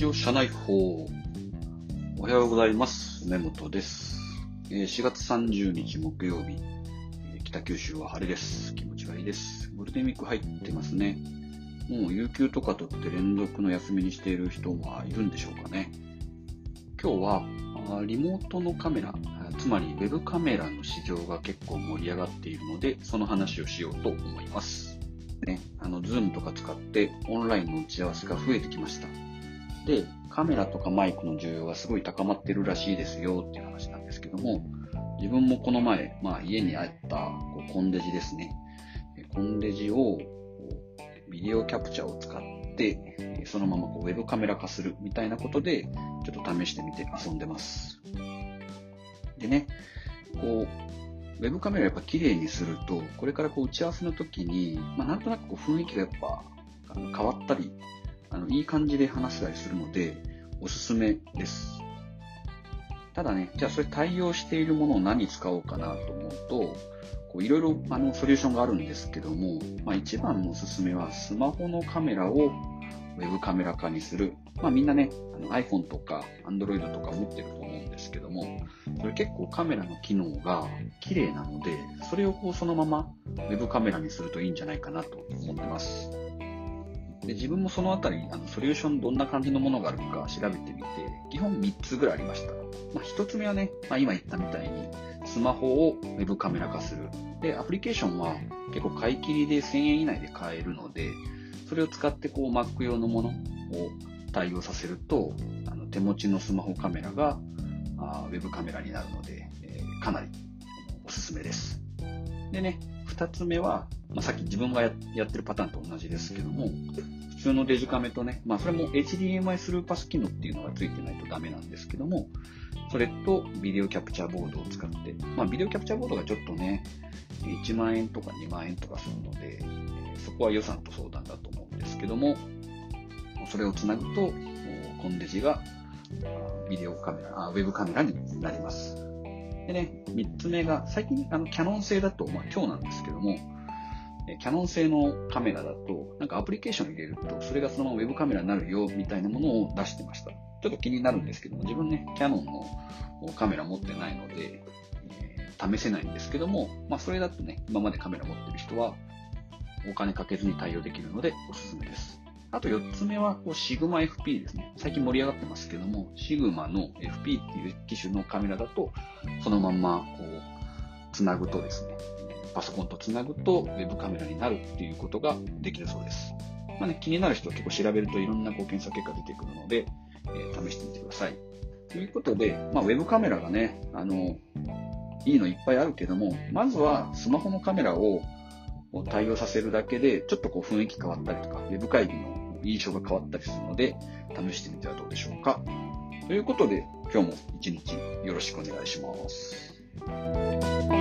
ジオ社内報。おはようございます。根本です。え4月30日木曜日、え北九州は晴れです。気持ちがいいです。ゴールデンウィーク入ってますね。もう有給とか取って連続の休みにしている人はいるんでしょうかね。今日はあリモートのカメラ、つまりウェブカメラの市場が結構盛り上がっているので、その話をしようと思います。ね、あの、 Zoom とか使ってオンラインの打ち合わせが増えてきました。で、カメラとかマイクの需要がすごい高まってるらしいですよっていう話なんですけども、自分もこの前、まあ家にあったこうコンデジですね。コンデジをビデオキャプチャーを使って、そのままこうウェブカメラ化するみたいなことで、ちょっと試してみて遊んでます。でね、こう、ウェブカメラやっぱ綺麗にすると、これからこう打ち合わせの時に、まあなんとなくこう雰囲気がやっぱ変わったり、あの、いい感じで話せたりするので、おすすめです。ただね、じゃあそれ対応しているものを何使おうかなと思うと、こういろいろあのソリューションがあるんですけども、まあ一番のおすすめはスマホのカメラをウェブカメラ化にする。まあみんなね、iPhone とか Android とか持ってると思うんですけども、それ結構カメラの機能が綺麗なので、それをこうそのままウェブカメラにするといいんじゃないかなと思ってます。で自分もそのあたり、あのソリューションどんな感じのものがあるか調べてみて、基本3つぐらいありました。まあ、1つ目はね、まあ、今言ったみたいに、スマホをウェブカメラ化する。で、アプリケーションは結構買い切りで1000円以内で買えるので、それを使ってこう Mac 用のものを対応させると、あの手持ちのスマホカメラがあーウェブカメラになるので、えーかなりおすすめです。でね、二つ目は、まあ、さっき自分がややってるパターンと同じですけども、普通のデジカメとね、まあそれも HDMI スルーパス機能っていうのがついてないとダメなんですけども、それとビデオキャプチャーボードを使って、まあビデオキャプチャーボードがちょっとね、1万円とか2万円とかするので、そこは予算と相談だと思うんですけども、それをつなぐと、コンデジがビデオカメラ、あウェブカメラになります。でね、三つ目が、最近、あの、キャノン製だと、まあ今日なんですけども、キャノン製のカメラだと、なんかアプリケーション入れると、それがそのままウェブカメラになるよ、みたいなものを出してました。ちょっと気になるんですけども、自分ね、キャノンのカメラ持ってないので、えー試せないんですけども、まあそれだとね、今までカメラ持ってる人は、お金かけずに対応できるので、おすすめです。あと4つ目は、こう、シグマ FP ですね。最近盛り上がってますけども、シグマの FP っていう機種のカメラだと、そのまんま、こう、つなぐとですね、パソコンとつなぐと、ウェブカメラになるっていうことができるそうです。まあね、気になる人は結構調べるといろんなこう検索結果出てくるので、えー試してみてください。ということで、まあ、ウェブカメラがね、あの、いいのいっぱいあるけども、まずはスマホのカメラをを対応させるだけで、ちょっとこう雰囲気変わったりとか、ウェブ会議の印象が変わったりするので、試してみてはどうでしょうか。ということで、今日も一日よろしくお願いします。